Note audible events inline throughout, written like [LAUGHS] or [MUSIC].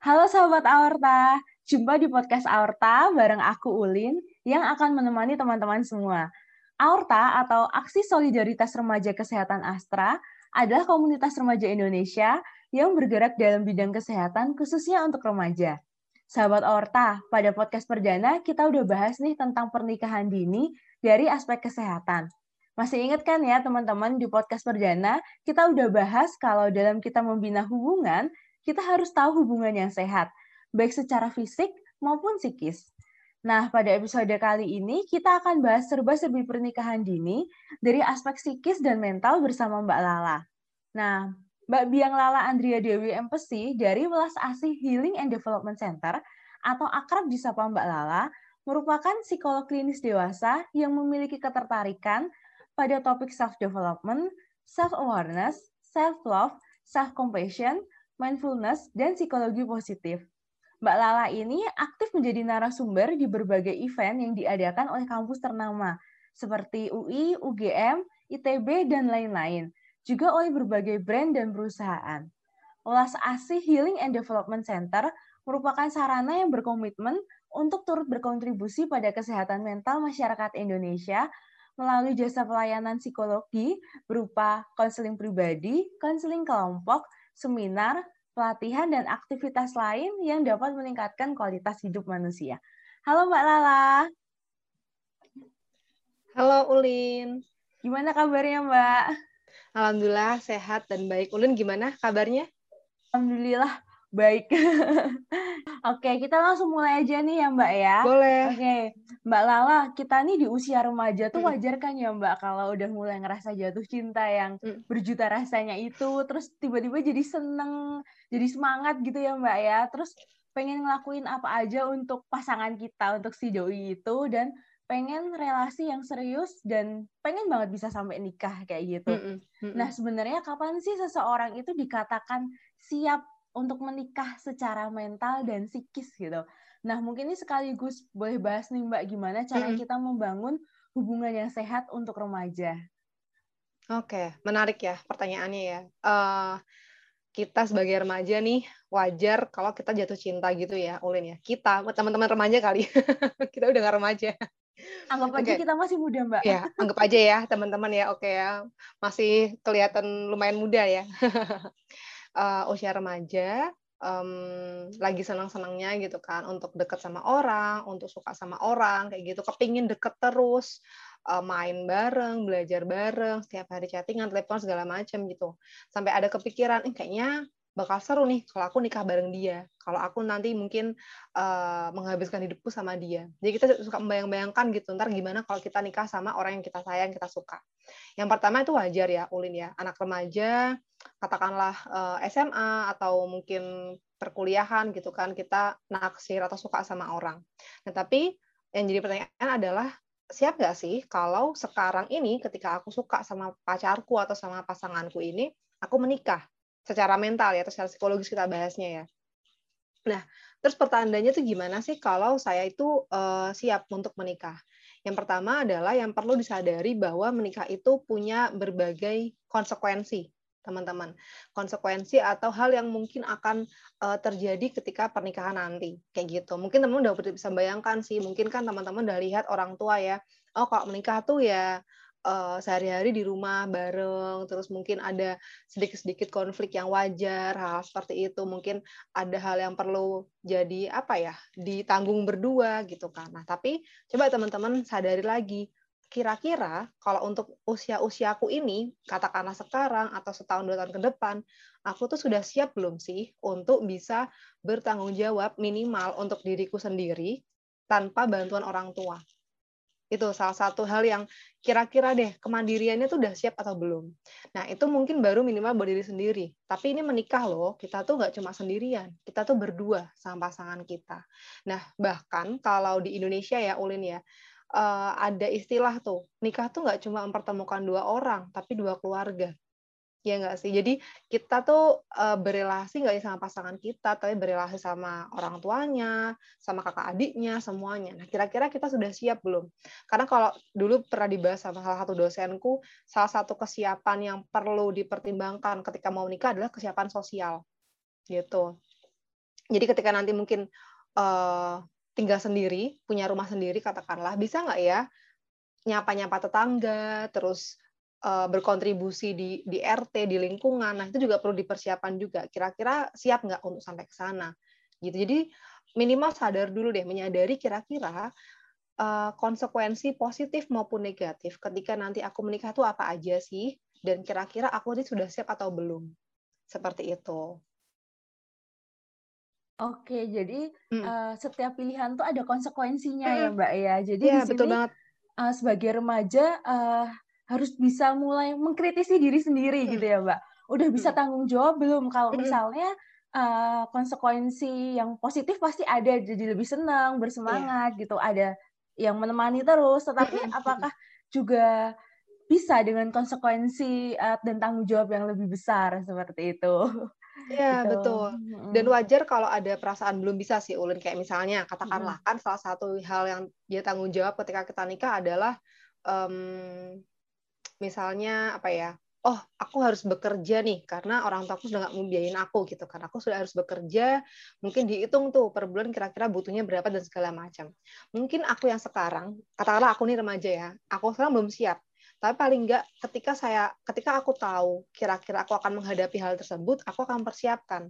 Halo sahabat Aorta, jumpa di podcast Aorta bareng aku Ulin yang akan menemani teman-teman semua. Aorta atau Aksi Solidaritas Remaja Kesehatan Astra adalah komunitas remaja Indonesia yang bergerak dalam bidang kesehatan khususnya untuk remaja. Sahabat Aorta, pada podcast perdana kita udah bahas nih tentang pernikahan dini dari aspek kesehatan. Masih ingat kan ya teman-teman di podcast perdana kita udah bahas kalau dalam kita membina hubungan kita harus tahu hubungan yang sehat, baik secara fisik maupun psikis. Nah, pada episode kali ini kita akan bahas serba-serbi pernikahan dini dari aspek psikis dan mental bersama Mbak Lala. Nah, Mbak Biang Lala Andrea Dewi Empesi dari Welas Asih Healing and Development Center atau akrab disapa Mbak Lala merupakan psikolog klinis dewasa yang memiliki ketertarikan pada topik self-development, self-awareness, self-love, self-compassion, mindfulness, dan psikologi positif. Mbak Lala ini aktif menjadi narasumber di berbagai event yang diadakan oleh kampus ternama, seperti UI, UGM, ITB, dan lain-lain, juga oleh berbagai brand dan perusahaan. Olas Asih Healing and Development Center merupakan sarana yang berkomitmen untuk turut berkontribusi pada kesehatan mental masyarakat Indonesia melalui jasa pelayanan psikologi berupa konseling pribadi, konseling kelompok, seminar, pelatihan, dan aktivitas lain yang dapat meningkatkan kualitas hidup manusia. Halo Mbak Lala. Halo Ulin. Gimana kabarnya Mbak? Alhamdulillah sehat dan baik. Ulin gimana kabarnya? Alhamdulillah baik. [LAUGHS] Oke, kita langsung mulai aja nih ya Mbak ya. Boleh. Oke, Mbak Lala, kita nih di usia remaja tuh wajar kan ya Mbak kalau udah mulai ngerasa jatuh cinta yang berjuta rasanya itu, terus tiba-tiba jadi seneng, jadi semangat gitu ya Mbak ya. Terus pengen ngelakuin apa aja untuk pasangan kita, untuk si doi itu, dan pengen relasi yang serius dan pengen banget bisa sampai nikah kayak gitu. Mm -mm. Nah sebenarnya kapan sih seseorang itu dikatakan siap untuk menikah secara mental dan psikis gitu. Nah, mungkin ini sekaligus boleh bahas nih Mbak gimana cara mm -hmm. kita membangun hubungan yang sehat untuk remaja. Oke, menarik ya pertanyaannya ya. Uh, kita sebagai remaja nih wajar kalau kita jatuh cinta gitu ya, Ulin ya. Kita, teman-teman remaja kali. [LAUGHS] kita udah gak remaja. Anggap aja okay. kita masih muda, Mbak. Ya, anggap aja ya, teman-teman ya. Oke ya. Masih kelihatan lumayan muda ya [LAUGHS] uh, usia remaja um, lagi senang-senangnya gitu kan untuk deket sama orang, untuk suka sama orang kayak gitu, kepingin deket terus, uh, main bareng, belajar bareng, setiap hari chattingan, telepon segala macam gitu. Sampai ada kepikiran, eh, kayaknya bakal seru nih kalau aku nikah bareng dia. Kalau aku nanti mungkin uh, menghabiskan hidupku sama dia. Jadi kita suka membayang-bayangkan gitu, ntar gimana kalau kita nikah sama orang yang kita sayang, kita suka. Yang pertama itu wajar ya, Ulin ya. Anak remaja, katakanlah uh, eh, SMA atau mungkin perkuliahan gitu kan, kita naksir atau suka sama orang. Nah, tapi yang jadi pertanyaan adalah siap nggak sih kalau sekarang ini ketika aku suka sama pacarku atau sama pasanganku ini, aku menikah? Secara mental ya atau secara psikologis kita bahasnya ya. Nah, terus pertandanya tuh gimana sih kalau saya itu uh, siap untuk menikah? Yang pertama adalah yang perlu disadari bahwa menikah itu punya berbagai konsekuensi, teman-teman. Konsekuensi atau hal yang mungkin akan uh, terjadi ketika pernikahan nanti, kayak gitu. Mungkin teman-teman udah bisa bayangkan sih, mungkin kan teman-teman udah lihat orang tua ya, oh kalau menikah tuh ya uh, sehari-hari di rumah bareng, terus mungkin ada sedikit-sedikit konflik yang wajar, hal seperti itu. Mungkin ada hal yang perlu jadi apa ya, ditanggung berdua gitu kan. Nah, tapi coba teman-teman sadari lagi, kira-kira kalau untuk usia-usiaku ini, katakanlah sekarang atau setahun dua tahun ke depan, aku tuh sudah siap belum sih untuk bisa bertanggung jawab minimal untuk diriku sendiri tanpa bantuan orang tua itu salah satu hal yang kira-kira deh kemandiriannya tuh udah siap atau belum. Nah itu mungkin baru minimal buat diri sendiri. Tapi ini menikah loh, kita tuh nggak cuma sendirian, kita tuh berdua sama pasangan kita. Nah bahkan kalau di Indonesia ya Ulin ya, uh, ada istilah tuh nikah tuh nggak cuma mempertemukan dua orang, tapi dua keluarga. Ya nggak sih? Jadi kita tuh uh, berelasi nggak sama pasangan kita, tapi berelasi sama orang tuanya, sama kakak adiknya, semuanya. Nah, kira-kira kita sudah siap belum? Karena kalau dulu pernah dibahas sama salah satu dosenku, salah satu kesiapan yang perlu dipertimbangkan ketika mau menikah adalah kesiapan sosial. Gitu. Jadi ketika nanti mungkin uh, tinggal sendiri, punya rumah sendiri katakanlah, bisa nggak ya nyapa-nyapa tetangga, terus berkontribusi di di RT, di lingkungan. Nah, itu juga perlu dipersiapkan juga. Kira-kira siap nggak untuk sampai ke sana? Gitu. Jadi minimal sadar dulu deh, menyadari kira-kira uh, konsekuensi positif maupun negatif ketika nanti aku menikah itu apa aja sih? Dan kira-kira aku ini sudah siap atau belum? Seperti itu. Oke, jadi hmm. uh, setiap pilihan tuh ada konsekuensinya hmm. ya, Mbak ya. Jadi ya, di sini betul banget. Uh, sebagai remaja uh, harus bisa mulai mengkritisi diri sendiri hmm. gitu ya, Mbak. Udah bisa tanggung jawab belum kalau hmm. misalnya uh, konsekuensi yang positif pasti ada, jadi lebih senang, bersemangat yeah. gitu. Ada yang menemani terus, tetapi apakah juga bisa dengan konsekuensi uh, dan tanggung jawab yang lebih besar seperti itu? Iya, [LAUGHS] gitu. betul. Dan wajar kalau ada perasaan belum bisa sih, Ulin. Kayak misalnya, katakanlah, hmm. kan salah satu hal yang dia tanggung jawab ketika kita nikah adalah, um, misalnya, apa ya, oh, aku harus bekerja nih, karena orang tua aku sudah nggak mau biayain aku, gitu kan. Aku sudah harus bekerja, mungkin dihitung tuh, per bulan kira-kira butuhnya berapa, dan segala macam. Mungkin aku yang sekarang, katakanlah aku nih remaja ya, aku sekarang belum siap tapi paling enggak ketika saya ketika aku tahu kira-kira aku akan menghadapi hal tersebut, aku akan persiapkan.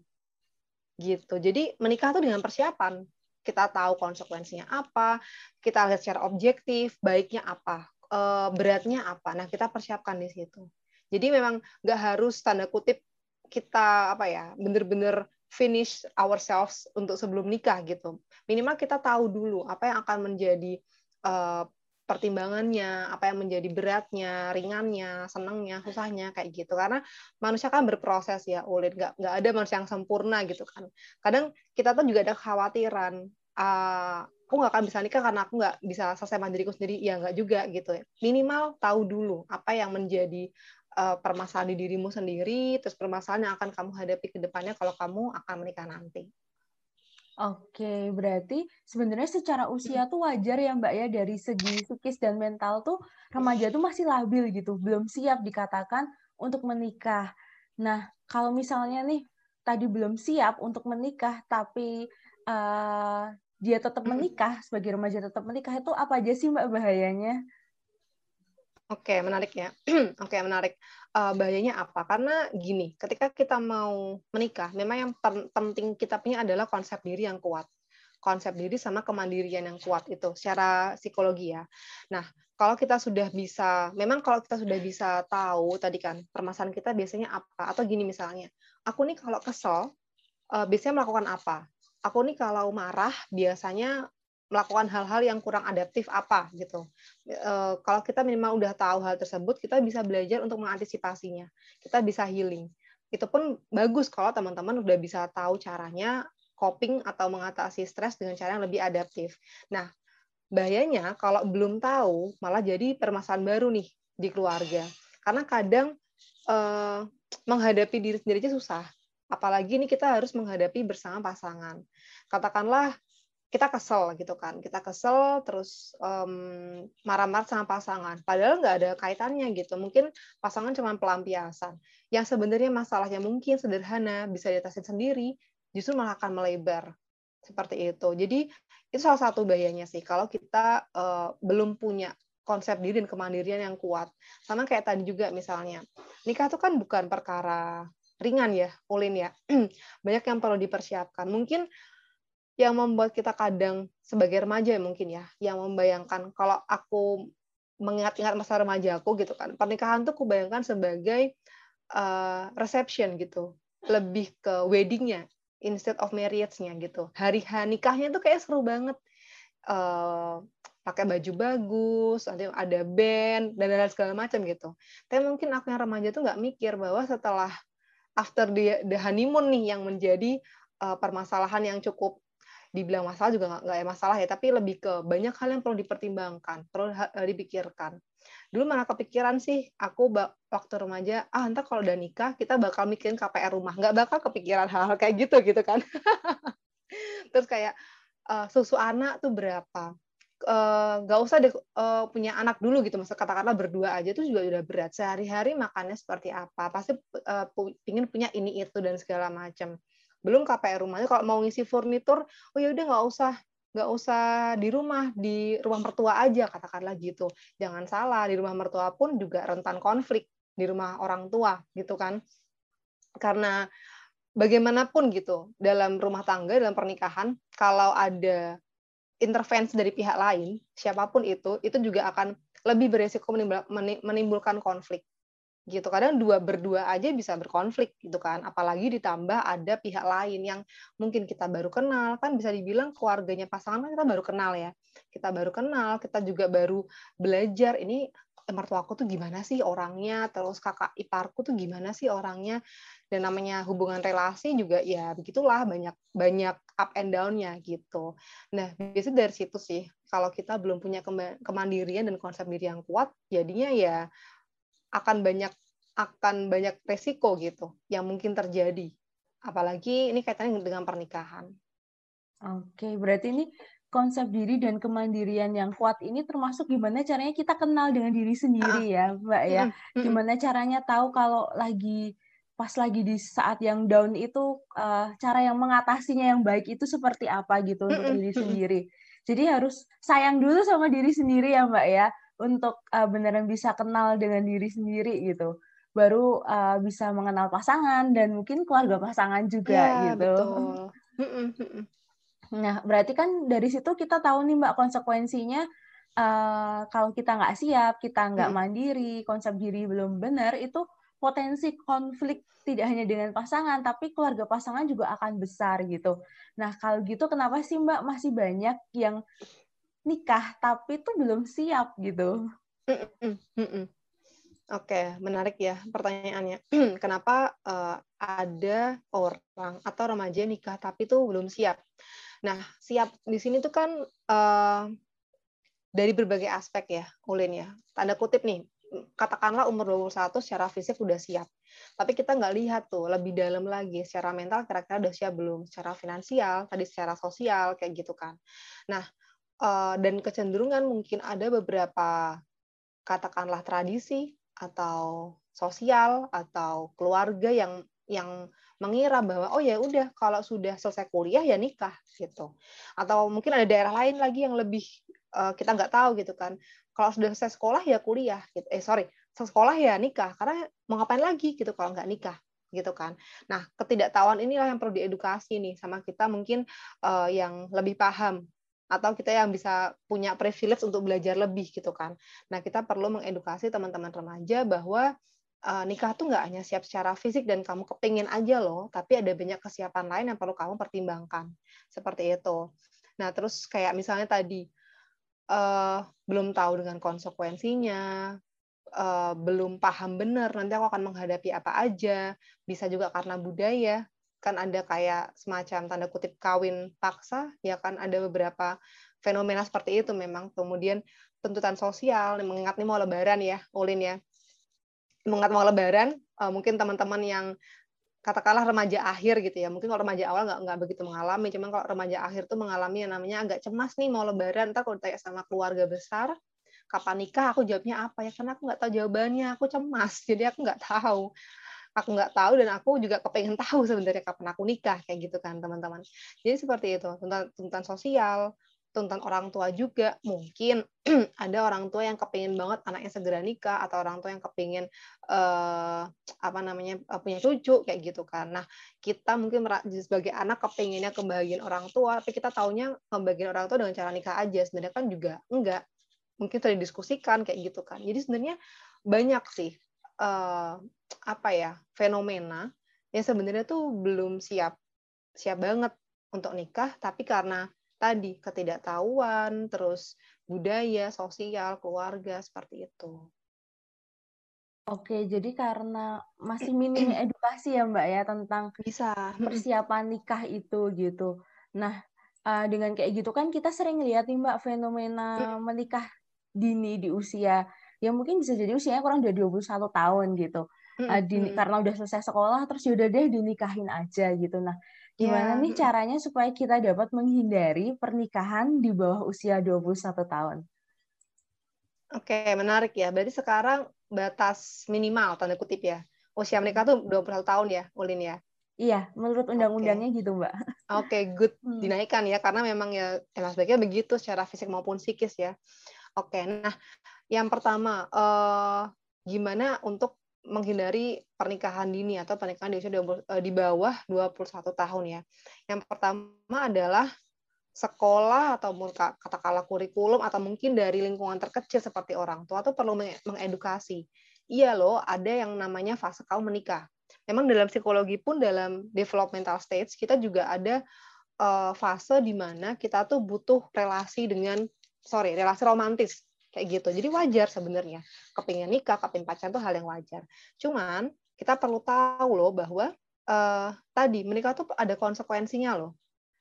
Gitu. Jadi menikah itu dengan persiapan. Kita tahu konsekuensinya apa, kita lihat secara objektif, baiknya apa, eh, beratnya apa. Nah, kita persiapkan di situ. Jadi memang nggak harus tanda kutip kita apa ya, bener-bener finish ourselves untuk sebelum nikah gitu. Minimal kita tahu dulu apa yang akan menjadi uh, pertimbangannya, apa yang menjadi beratnya, ringannya, senangnya, susahnya kayak gitu. Karena manusia kan berproses ya, Ulin nggak nggak ada manusia yang sempurna gitu kan. Kadang kita tuh juga ada kekhawatiran, uh, aku nggak akan bisa nikah karena aku nggak bisa selesai mandiriku sendiri. Ya nggak juga gitu ya. Minimal tahu dulu apa yang menjadi uh, permasalahan di dirimu sendiri, terus permasalahan yang akan kamu hadapi ke depannya kalau kamu akan menikah nanti. Oke, berarti sebenarnya secara usia tuh wajar ya Mbak ya dari segi psikis dan mental tuh remaja tuh masih labil gitu, belum siap dikatakan untuk menikah. Nah, kalau misalnya nih tadi belum siap untuk menikah tapi uh, dia tetap menikah sebagai remaja tetap menikah itu apa aja sih Mbak bahayanya? Oke, menarik ya. [CLEARS THROAT] Oke, menarik. Uh, bahayanya apa? Karena gini, ketika kita mau menikah, memang yang penting kita punya adalah konsep diri yang kuat. Konsep diri sama kemandirian yang kuat itu secara psikologi ya. Nah, kalau kita sudah bisa, memang kalau kita sudah bisa tahu tadi kan permasalahan kita biasanya apa atau gini misalnya, aku nih kalau kesel uh, biasanya melakukan apa? Aku nih kalau marah biasanya melakukan hal-hal yang kurang adaptif apa gitu. E, kalau kita minimal udah tahu hal tersebut, kita bisa belajar untuk mengantisipasinya. Kita bisa healing. Itu pun bagus kalau teman-teman udah bisa tahu caranya coping atau mengatasi stres dengan cara yang lebih adaptif. Nah, bahayanya kalau belum tahu malah jadi permasalahan baru nih di keluarga. Karena kadang e, menghadapi diri sendiri aja susah. Apalagi ini kita harus menghadapi bersama pasangan. Katakanlah kita kesel gitu kan. Kita kesel terus um, marah-marah sama pasangan. Padahal nggak ada kaitannya gitu. Mungkin pasangan cuma pelampiasan. Yang sebenarnya masalahnya mungkin sederhana bisa diatasin sendiri justru malah akan melebar. Seperti itu. Jadi itu salah satu bahayanya sih. Kalau kita uh, belum punya konsep diri dan kemandirian yang kuat. Sama kayak tadi juga misalnya nikah itu kan bukan perkara ringan ya ulin ya [CLEARS THROAT] banyak yang perlu dipersiapkan mungkin yang membuat kita kadang sebagai remaja ya mungkin ya, yang membayangkan kalau aku mengingat-ingat masa remaja aku gitu kan, pernikahan tuh aku bayangkan sebagai uh, reception gitu, lebih ke weddingnya instead of marriage-nya gitu. Hari nikahnya tuh kayak seru banget. Uh, pakai baju bagus, nanti ada band dan lain segala macam gitu. Tapi mungkin aku yang remaja tuh nggak mikir bahwa setelah after the, the honeymoon nih yang menjadi uh, permasalahan yang cukup dibilang masalah juga nggak ya masalah ya, tapi lebih ke banyak hal yang perlu dipertimbangkan, perlu eh, dipikirkan. Dulu mana kepikiran sih, aku waktu remaja, ah entar kalau udah nikah kita bakal mikirin KPR rumah, nggak bakal kepikiran hal-hal kayak gitu gitu kan. [LAUGHS] Terus kayak uh, susu anak tuh berapa? Uh, nggak usah deh uh, punya anak dulu gitu, masa katakanlah berdua aja tuh juga udah berat. Sehari-hari makannya seperti apa? Pasti uh, ingin punya ini itu dan segala macam belum KPR rumahnya kalau mau ngisi furnitur oh ya udah nggak usah nggak usah di rumah di rumah mertua aja katakanlah gitu jangan salah di rumah mertua pun juga rentan konflik di rumah orang tua gitu kan karena bagaimanapun gitu dalam rumah tangga dalam pernikahan kalau ada intervensi dari pihak lain siapa pun itu itu juga akan lebih beresiko menimbulkan konflik. Gitu kadang dua berdua aja bisa berkonflik gitu kan. Apalagi ditambah ada pihak lain yang mungkin kita baru kenal kan bisa dibilang keluarganya pasangan kan kita baru kenal ya. Kita baru kenal kita juga baru belajar ini eh, mertuaku tuh gimana sih orangnya? Terus kakak iparku tuh gimana sih orangnya dan namanya hubungan relasi juga ya begitulah banyak banyak up and down-nya gitu. Nah, biasanya dari situ sih kalau kita belum punya kemandirian dan konsep diri yang kuat, jadinya ya akan banyak akan banyak resiko gitu yang mungkin terjadi. Apalagi ini kaitannya dengan pernikahan. Oke, berarti ini konsep diri dan kemandirian yang kuat ini termasuk gimana caranya kita kenal dengan diri sendiri ya, Mbak ya. Gimana caranya tahu kalau lagi pas lagi di saat yang down itu uh, cara yang mengatasinya yang baik itu seperti apa gitu untuk diri sendiri. Jadi harus sayang dulu sama diri sendiri ya, Mbak ya untuk uh, beneran bisa kenal dengan diri sendiri gitu baru uh, bisa mengenal pasangan dan mungkin keluarga pasangan juga ya, gitu. Betul. Nah, berarti kan dari situ kita tahu nih Mbak konsekuensinya uh, kalau kita nggak siap, kita nggak mandiri, konsep diri belum benar, itu potensi konflik tidak hanya dengan pasangan, tapi keluarga pasangan juga akan besar gitu. Nah, kalau gitu kenapa sih Mbak masih banyak yang nikah tapi tuh belum siap gitu. Oke, menarik ya pertanyaannya. [CLEARS THROAT] Kenapa uh, ada orang atau remaja nikah tapi tuh belum siap? Nah, siap di sini tuh kan uh, dari berbagai aspek ya, Ulin ya. Tanda kutip nih, katakanlah umur 21 secara fisik udah siap. Tapi kita nggak lihat tuh lebih dalam lagi secara mental kira-kira udah siap belum, secara finansial, tadi secara sosial kayak gitu kan. Nah, uh, dan kecenderungan mungkin ada beberapa katakanlah tradisi atau sosial atau keluarga yang yang mengira bahwa oh ya udah kalau sudah selesai kuliah ya nikah gitu atau mungkin ada daerah lain lagi yang lebih uh, kita nggak tahu gitu kan kalau sudah selesai sekolah ya kuliah gitu eh sorry sekolah ya nikah karena mau ngapain lagi gitu kalau nggak nikah gitu kan. Nah, ketidaktahuan inilah yang perlu diedukasi nih sama kita mungkin uh, yang lebih paham atau kita yang bisa punya privilege untuk belajar lebih gitu kan. Nah kita perlu mengedukasi teman-teman remaja bahwa uh, nikah tuh nggak hanya siap secara fisik dan kamu kepingin aja loh, tapi ada banyak kesiapan lain yang perlu kamu pertimbangkan seperti itu. Nah terus kayak misalnya tadi uh, belum tahu dengan konsekuensinya, uh, belum paham benar nanti aku akan menghadapi apa aja, bisa juga karena budaya kan ada kayak semacam tanda kutip kawin paksa, ya kan ada beberapa fenomena seperti itu memang. Kemudian tuntutan sosial, mengingat nih mau lebaran ya, Ulin ya. Mengingat mau lebaran, eh, mungkin teman-teman yang katakanlah remaja akhir gitu ya, mungkin kalau remaja awal nggak nggak begitu mengalami, cuman kalau remaja akhir tuh mengalami yang namanya agak cemas nih mau lebaran, ntar kalau ditanya sama keluarga besar, kapan nikah, aku jawabnya apa ya, karena aku nggak tahu jawabannya, aku cemas, [LAUGHS] jadi aku nggak tahu. Aku nggak tahu dan aku juga kepengen tahu sebenarnya kapan aku nikah kayak gitu kan teman-teman. Jadi seperti itu tentang tuntutan sosial tuntutan orang tua juga. Mungkin [CLEARS THROAT] ada orang tua yang kepingin banget anaknya segera nikah atau orang tua yang kepingin uh, apa namanya uh, punya cucu kayak gitu kan. Nah kita mungkin sebagai anak kepinginnya kebahagiaan orang tua tapi kita taunya kebahagiaan orang tua dengan cara nikah aja. Sebenarnya kan juga enggak. Mungkin sudah didiskusikan kayak gitu kan. Jadi sebenarnya banyak sih uh, apa ya fenomena yang sebenarnya tuh belum siap siap banget untuk nikah. Tapi karena tadi ketidaktahuan terus budaya sosial keluarga seperti itu Oke, jadi karena masih [CLEARS THROAT] minim edukasi ya Mbak ya tentang bisa persiapan nikah itu gitu. Nah, uh, dengan kayak gitu kan kita sering lihat nih Mbak fenomena menikah dini di usia yang mungkin bisa jadi usianya kurang dari 21 tahun gitu. Uh, di, karena udah selesai sekolah terus yaudah deh dinikahin aja gitu. Nah, gimana yeah. nih caranya supaya kita dapat menghindari pernikahan di bawah usia 21 tahun? Oke, menarik ya. Berarti sekarang batas minimal tanda kutip ya. Usia menikah tuh 21 tahun ya, Ulin ya. Iya, menurut undang-undangnya okay. gitu, Mbak. Oke, okay, good. [LAUGHS] Hmm. Dinaikkan ya, karena memang ya emang sebaiknya begitu secara fisik maupun psikis ya. Oke, okay, nah yang pertama, uh, gimana untuk menghindari pernikahan dini atau pernikahan di usia 20, uh, di bawah 21 tahun ya. Yang pertama adalah sekolah atau katakanlah kurikulum atau mungkin dari lingkungan terkecil seperti orang tua tuh perlu mengedukasi. Iya loh, ada yang namanya fase kaum menikah memang dalam psikologi pun dalam developmental stage kita juga ada uh, fase di mana kita tuh butuh relasi dengan sorry relasi romantis kayak gitu. Jadi wajar sebenarnya. Kepingin nikah kepingin pacaran tuh hal yang wajar. Cuman kita perlu tahu loh bahwa uh, tadi menikah tuh ada konsekuensinya loh.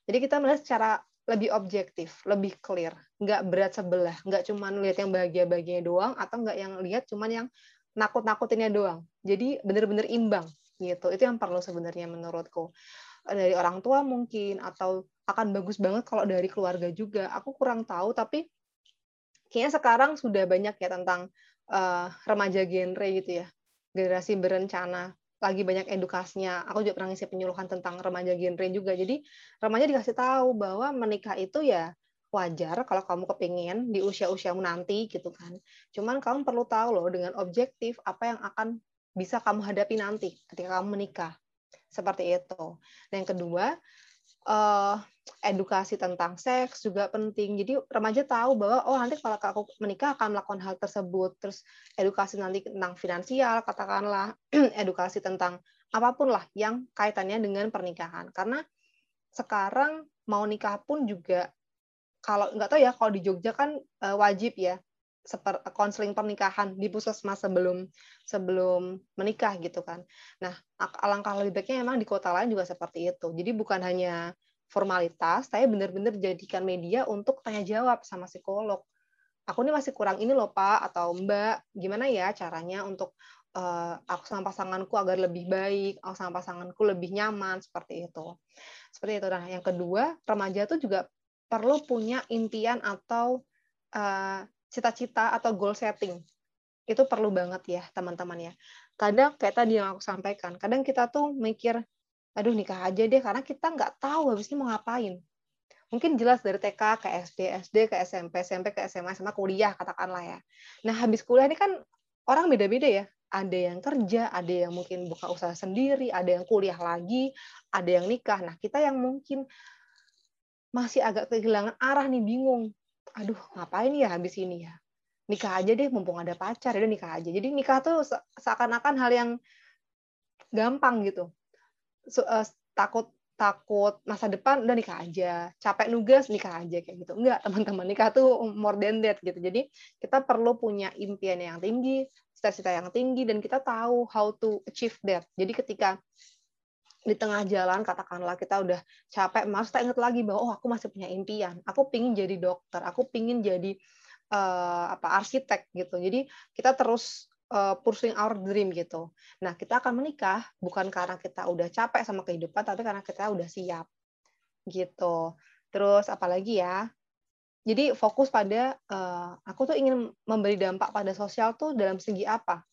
Jadi kita melihat secara lebih objektif, lebih clear, nggak berat sebelah, nggak cuman lihat yang bahagia-bahagianya doang, atau nggak yang lihat cuman yang nakut-nakutinnya doang. Jadi benar-benar imbang gitu. Itu yang perlu sebenarnya menurutku. Dari orang tua mungkin atau akan bagus banget kalau dari keluarga juga. Aku kurang tahu tapi kayaknya sekarang sudah banyak ya tentang uh, remaja genre gitu ya generasi berencana lagi banyak edukasinya. Aku juga pernah ngisi penyuluhan tentang remaja genre juga. Jadi remaja dikasih tahu bahwa menikah itu ya wajar kalau kamu kepingin di usia-usiamu nanti gitu kan. Cuman kamu perlu tahu loh dengan objektif apa yang akan bisa kamu hadapi nanti ketika kamu menikah. Seperti itu. Dan yang kedua, uh, edukasi tentang seks juga penting. Jadi remaja tahu bahwa oh nanti kalau aku menikah akan melakukan hal tersebut. Terus edukasi nanti tentang finansial, katakanlah [CLEARS THROAT] edukasi tentang apa pun lah yang kaitannya dengan pernikahan. Karena sekarang mau nikah pun juga kalau nggak tahu ya kalau di Jogja kan uh, wajib ya konseling pernikahan di puskesmas sebelum sebelum menikah gitu kan. Nah, alangkah lebih baiknya memang di kota lain juga seperti itu. Jadi bukan hanya formalitas, saya benar-benar jadikan media untuk tanya jawab sama psikolog. Aku ini masih kurang ini loh Pak atau Mbak, gimana ya caranya untuk uh, aku sama pasanganku agar lebih baik, aku sama pasanganku lebih nyaman seperti itu. Seperti itu. Nah, yang kedua, remaja itu juga perlu punya impian atau uh, cita-cita atau goal setting itu perlu banget ya teman-teman ya. Kadang kayak tadi yang aku sampaikan, kadang kita tuh mikir, aduh nikah aja deh karena kita nggak tahu habis ini mau ngapain. Mungkin jelas dari TK ke SD, SD ke SMP, SMP ke SMA, sama kuliah katakanlah ya. Nah habis kuliah ini kan orang beda-beda ya. Ada yang kerja, ada yang mungkin buka usaha sendiri, ada yang kuliah lagi, ada yang nikah. Nah kita yang mungkin masih agak kehilangan arah nih, bingung aduh ngapain ya habis ini ya nikah aja deh mumpung ada pacar ya nikah aja jadi nikah tuh seakan-akan hal yang gampang gitu uh, takut takut masa depan udah nikah aja capek nugas nikah aja kayak gitu. Enggak [LAUGHS] teman-teman nikah tuh more than that gitu. Jadi kita perlu punya impian yang tinggi cita-cita yang tinggi dan kita tahu how to achieve that. Jadi ketika di tengah jalan katakanlah kita udah capek mas tak ingat lagi bahwa oh aku masih punya impian. Aku pingin jadi dokter. Aku pingin jadi uh, apa arsitek gitu. Jadi kita terus uh, pursuing our dream gitu. Nah kita akan menikah bukan karena kita udah capek sama kehidupan tapi karena kita udah siap gitu. Terus apalagi ya jadi fokus pada uh, aku tuh ingin memberi dampak pada sosial tuh dalam segi apa?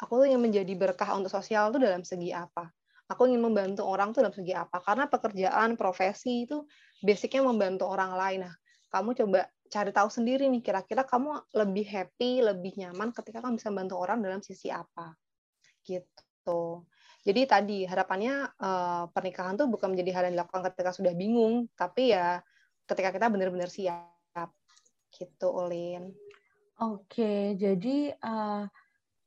Aku tuh ingin menjadi berkah untuk sosial tuh dalam segi apa? Aku ingin membantu orang tuh dalam segi apa? Karena pekerjaan profesi itu basicnya membantu orang lain. Nah kamu coba cari tahu sendiri nih kira-kira kamu lebih happy lebih nyaman ketika kamu bisa membantu orang dalam sisi apa gitu jadi tadi harapannya uh, pernikahan tuh bukan menjadi hal yang dilakukan ketika sudah bingung tapi ya ketika kita benar-benar siap gitu Ulin Oke, jadi uh,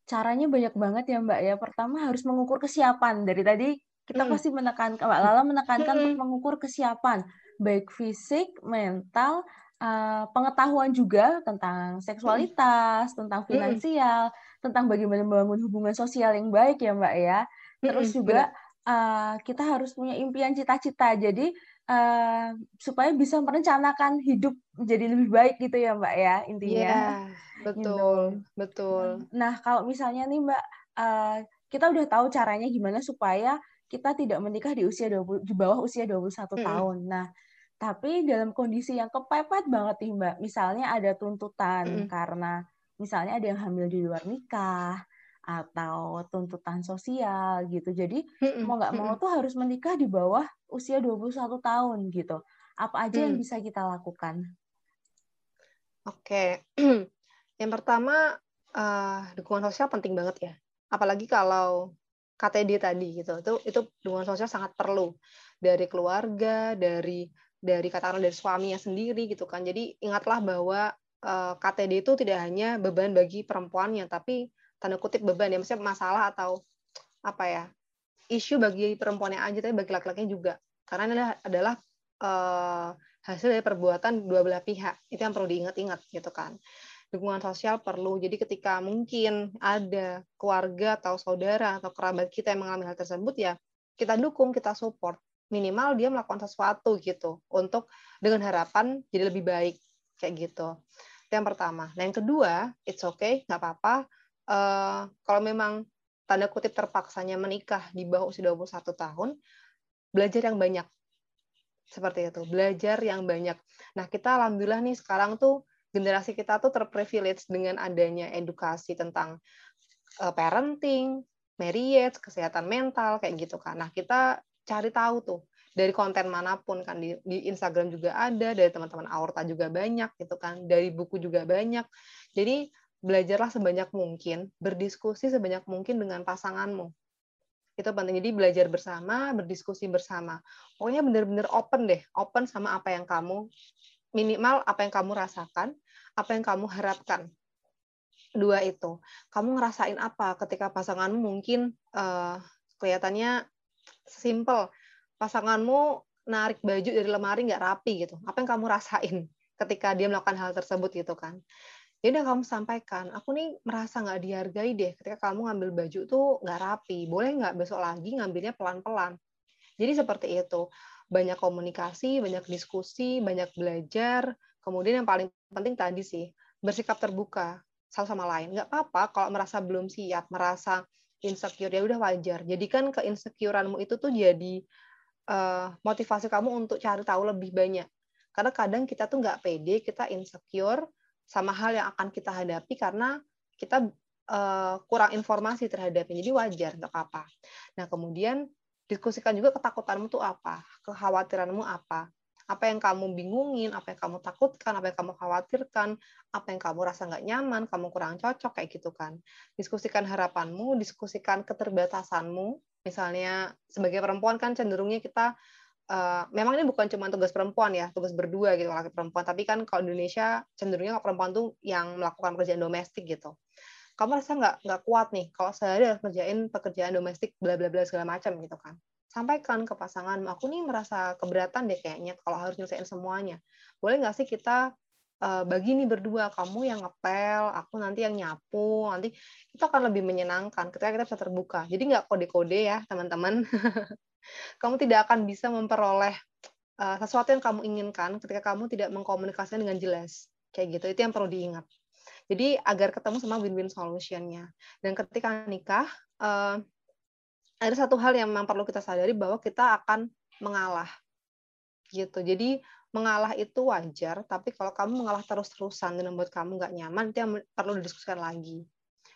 caranya banyak banget ya Mbak ya. Pertama harus mengukur kesiapan. Dari tadi kita hmm. pasti menekankan Mbak Lala menekankan hmm. untuk mengukur kesiapan baik fisik, mental, uh, pengetahuan juga tentang seksualitas, tentang finansial, hmm. tentang bagaimana membangun hubungan sosial yang baik ya Mbak ya. Terus hmm, juga uh, kita harus punya impian cita-cita. Jadi uh, supaya bisa merencanakan hidup menjadi lebih baik gitu ya Mbak ya intinya. Yeah Betul, gitu. betul. Nah, kalau misalnya nih Mbak, uh, kita udah tahu caranya gimana supaya kita tidak menikah di usia 20, di bawah usia 21 hmm. tahun. Nah, tapi dalam kondisi yang kepepet banget nih Mbak, misalnya ada tuntutan hmm. karena misalnya ada yang hamil di luar nikah, atau tuntutan sosial gitu. Jadi mau nggak mau tuh harus menikah di bawah usia 21 tahun gitu. Apa aja yang mm. bisa kita lakukan? Oke, [CLEARS THROAT] yang pertama uh, dukungan sosial penting banget ya. Apalagi kalau KTD tadi gitu, itu itu dukungan sosial sangat perlu dari keluarga, dari dari katakanlah dari suaminya sendiri gitu kan. Jadi ingatlah bahwa uh, eh, KTD itu tidak hanya beban bagi perempuannya, tapi tanda kutip beban ya. Maksudnya masalah atau apa ya isu bagi perempuannya aja tapi bagi laki-lakinya juga. Karena ini adalah, adalah uh, hasil dari perbuatan dua belah pihak. Itu yang perlu diingat-ingat gitu kan. Dukungan sosial perlu. Jadi ketika mungkin ada keluarga atau saudara atau kerabat kita yang mengalami hal tersebut ya kita dukung kita support minimal dia melakukan sesuatu gitu untuk dengan harapan jadi lebih baik kayak gitu itu yang pertama nah yang kedua it's okay nggak apa-apa uh, kalau memang tanda kutip terpaksanya menikah di bawah usia 21 tahun, belajar yang banyak. Seperti itu, belajar yang banyak. Nah, kita alhamdulillah nih sekarang tuh generasi kita tuh terprivilege dengan adanya edukasi tentang uh, parenting, marriage, kesehatan mental kayak gitu kan. Nah, kita cari tahu tuh dari konten mana pun kan di, di Instagram juga ada, dari teman-teman Aorta juga banyak gitu kan, dari buku juga banyak. Jadi belajarlah sebanyak mungkin, berdiskusi sebanyak mungkin dengan pasanganmu. Itu penting. Jadi belajar bersama, berdiskusi bersama. Pokoknya benar-benar open deh, open sama apa yang kamu minimal apa yang kamu rasakan, apa yang kamu harapkan. Dua itu. Kamu ngerasain apa ketika pasanganmu mungkin uh, kelihatannya simple. Pasanganmu narik baju dari lemari nggak rapi gitu. Apa yang kamu rasain ketika dia melakukan hal tersebut gitu kan? Jadi udah kamu sampaikan, aku nih merasa nggak dihargai deh ketika kamu ngambil baju tuh nggak rapi. Boleh nggak besok lagi ngambilnya pelan-pelan? Jadi seperti itu. Banyak komunikasi, banyak diskusi, banyak belajar. Kemudian yang paling penting tadi sih, bersikap terbuka satu sama lain. Nggak apa-apa kalau merasa belum siap, merasa insecure, ya udah wajar. Jadikan keinsecureanmu itu tuh jadi uh, motivasi kamu untuk cari tahu lebih banyak. Karena kadang kita tuh nggak pede, kita insecure, sama hal yang akan kita hadapi karena kita uh, kurang informasi terhadapnya. Jadi wajar, nggak apa-apa. Nah, kemudian diskusikan juga ketakutanmu itu apa, kekhawatiranmu apa, apa yang kamu bingungin, apa yang kamu takutkan, apa yang kamu khawatirkan, apa yang kamu rasa nggak nyaman, kamu kurang cocok kayak gitu kan. Diskusikan harapanmu, diskusikan keterbatasanmu. Misalnya sebagai perempuan kan cenderungnya kita uh, memang ini bukan cuma tugas perempuan ya, tugas berdua gitu laki perempuan, tapi kan kalau Indonesia cenderungnya perempuan tuh yang melakukan pekerjaan domestik gitu. Kamu rasa nggak nggak kuat nih kalau saya harus kerjain pekerjaan domestik bla bla bla segala macam gitu kan. Sampaikan ke pasangan, aku nih merasa keberatan deh kayaknya kalau harus nyelesain semuanya. Boleh nggak sih kita uh, bagi nih berdua, kamu yang ngepel, aku nanti yang nyapu, nanti itu akan lebih menyenangkan ketika kita bisa terbuka. Jadi nggak kode-kode ya teman-teman. [LAUGHS] kamu tidak akan bisa memperoleh uh, sesuatu yang kamu inginkan ketika kamu tidak mengkomunikasikan dengan jelas. Kayak gitu, itu yang perlu diingat. Jadi agar ketemu sama win-win solution-nya. Dan ketika nikah, uh, ada satu hal yang memang perlu kita sadari bahwa kita akan mengalah. Gitu. Jadi mengalah itu wajar, tapi kalau kamu mengalah terus-terusan dan membuat kamu nggak nyaman, itu yang perlu didiskusikan lagi.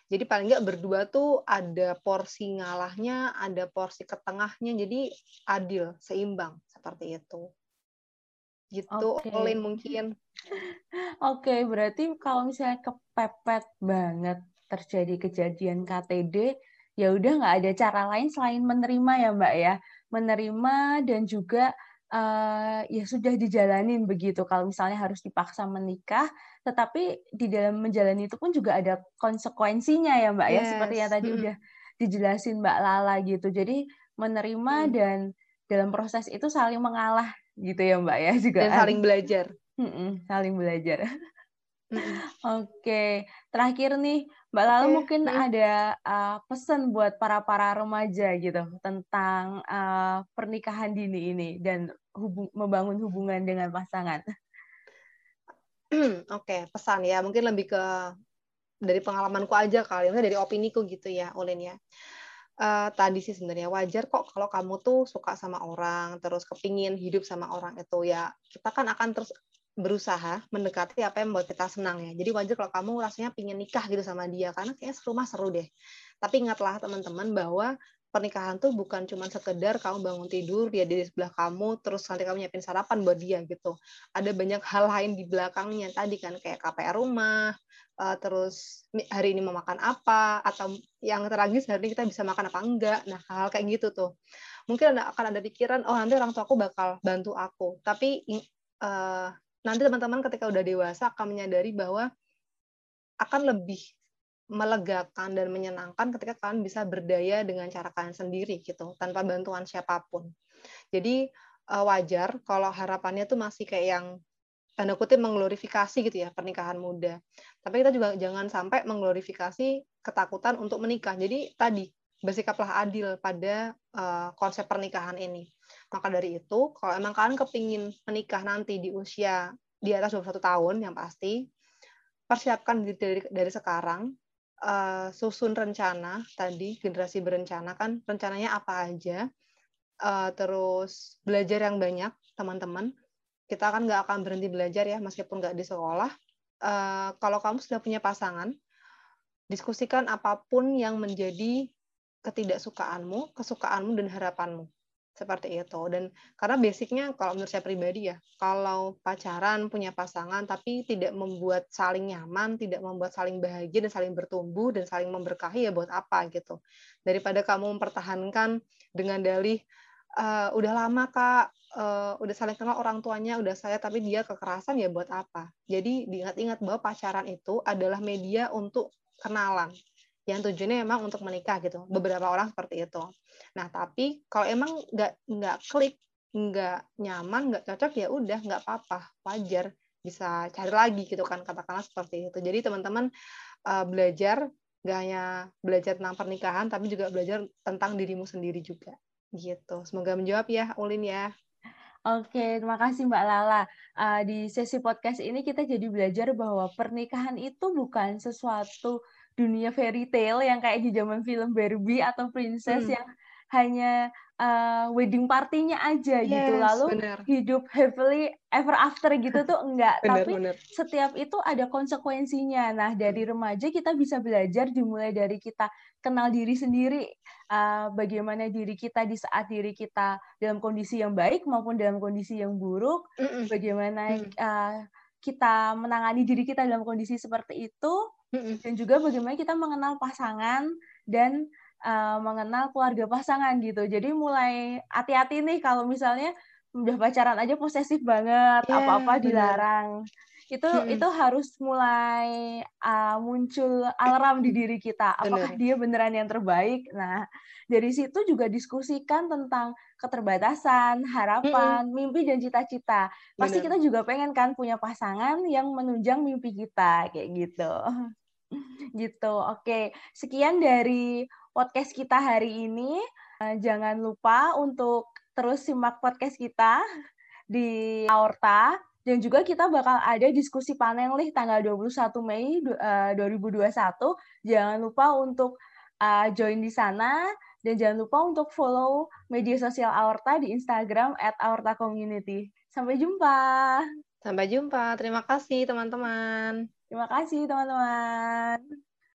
Jadi paling nggak berdua tuh ada porsi ngalahnya, ada porsi ketengahnya, jadi adil, seimbang seperti itu. Gitu, okay. Mungkin. Oke, okay, berarti kalau misalnya kepepet banget terjadi kejadian KTD, ya udah nggak ada cara lain selain menerima ya Mbak ya, menerima dan juga uh, ya sudah dijalanin begitu. Kalau misalnya harus dipaksa menikah, tetapi di dalam menjalani itu pun juga ada konsekuensinya ya Mbak yes. ya, seperti yang tadi hmm. udah dijelasin Mbak Lala gitu. Jadi menerima hmm. dan dalam proses itu saling mengalah gitu ya Mbak ya juga. Dan saling belajar. Hmm, saling belajar. [LAUGHS] Oke, okay. terakhir nih Mbak Lala okay. mungkin hmm. ada uh, pesan buat para para remaja gitu tentang uh, pernikahan dini ini dan hubung, membangun hubungan dengan pasangan. [CLEARS THROAT] Oke, okay, pesan ya mungkin lebih ke dari pengalamanku aja kali, ini dari opini ku gitu ya, Ulin ya. Uh, tadi sih sebenarnya wajar kok kalau kamu tuh suka sama orang, terus kepingin hidup sama orang itu ya kita kan akan terus berusaha mendekati apa yang membuat kita senang ya. Jadi wajar kalau kamu rasanya pingin nikah gitu sama dia karena kayaknya rumah seru deh. Tapi ingatlah teman-teman bahwa pernikahan tuh bukan cuma sekedar kamu bangun tidur dia di sebelah kamu terus nanti kamu nyiapin sarapan buat dia gitu. Ada banyak hal lain di belakangnya. Tadi kan kayak KPR rumah uh, terus hari ini mau makan apa atau yang tragis hari ini kita bisa makan apa enggak. Nah hal, -hal kayak gitu tuh. Mungkin akan ada pikiran oh nanti orang tua aku bakal bantu aku. Tapi uh, nanti teman-teman ketika udah dewasa akan menyadari bahwa akan lebih melegakan dan menyenangkan ketika kalian bisa berdaya dengan cara kalian sendiri gitu tanpa bantuan siapa pun. Jadi eh, wajar kalau harapannya tuh masih kayak yang tanda kutip mengglorifikasi gitu ya pernikahan muda. Tapi kita juga jangan sampai mengglorifikasi ketakutan untuk menikah. Jadi tadi bersikaplah adil pada uh, konsep pernikahan ini. Maka dari itu, kalau emang kalian kepingin menikah nanti di usia di atas 21 tahun yang pasti, persiapkan diri dari, dari sekarang uh, susun rencana tadi generasi berencana kan rencananya apa aja uh, terus belajar yang banyak teman-teman. Kita kan nggak akan berhenti belajar ya meskipun nggak di sekolah. Uh, kalau kamu sudah punya pasangan diskusikan apa pun yang menjadi ketidaksukaanmu kesukaanmu dan harapanmu seperti itu. Dan karena basicnya kalau menurut saya pribadi ya kalau pacaran punya pasangan tapi tidak membuat saling nyaman tidak membuat saling bahagia dan saling bertumbuh dan saling memberkahi ya buat apa gitu. Daripada kamu mempertahankan dengan dalih uh, udah lama kak uh, udah saling kenal orang tuanya udah saya tapi dia kekerasan ya buat apa? Jadi diingat-ingat bahwa pacaran itu adalah media untuk kenalan yang tujuannya memang untuk menikah gitu. Beberapa orang seperti itu. Nah, tapi kalau emang nggak nggak klik, nggak nyaman, nggak cocok ya udah nggak apa-apa, wajar bisa cari lagi gitu kan katakanlah seperti itu. Jadi teman-teman uh, belajar nggak hanya belajar tentang pernikahan, tapi juga belajar tentang dirimu sendiri juga gitu. Semoga menjawab ya, Ulin ya. Oke, terima kasih Mbak Lala. Uh, di sesi podcast ini kita jadi belajar bahwa pernikahan itu bukan sesuatu dunia fairy tale yang kayak di zaman film Barbie atau Princess hmm. yang hanya uh, wedding partinya aja gitu. yes, gitu lalu bener. hidup happily ever after gitu tuh enggak [LAUGHS] bener, tapi bener. setiap itu ada konsekuensinya nah dari hmm. remaja kita bisa belajar dimulai dari kita kenal diri sendiri uh, bagaimana diri kita di saat diri kita dalam kondisi yang baik maupun dalam kondisi yang buruk mm -mm. bagaimana mm. uh, kita menangani diri kita dalam kondisi seperti itu dan juga bagaimana kita mengenal pasangan dan uh, mengenal keluarga pasangan gitu. Jadi mulai hati-hati nih kalau misalnya udah pacaran aja posesif banget, apa apa-apa dilarang. Itu hmm. itu harus mulai uh, muncul alarm di diri kita. Apakah Bener. dia beneran yang terbaik? Nah, dari situ juga diskusikan tentang keterbatasan, harapan, hmm. mimpi dan cita-cita. Pasti Bener. kita juga pengen kan punya pasangan yang menunjang mimpi kita kayak gitu [LAUGHS] gitu. Oke, sekian dari podcast kita hari ini. Eh, jangan lupa untuk terus simak podcast kita di Aorta dan juga kita bakal ada diskusi panel nih tanggal 21 Mei 2021. Eh, jangan lupa untuk uh, join di sana dan jangan lupa untuk follow media sosial Aorta di Instagram at Aorta Community. Sampai jumpa. Sampai jumpa. Terima kasih teman-teman. Terima kasih teman-teman.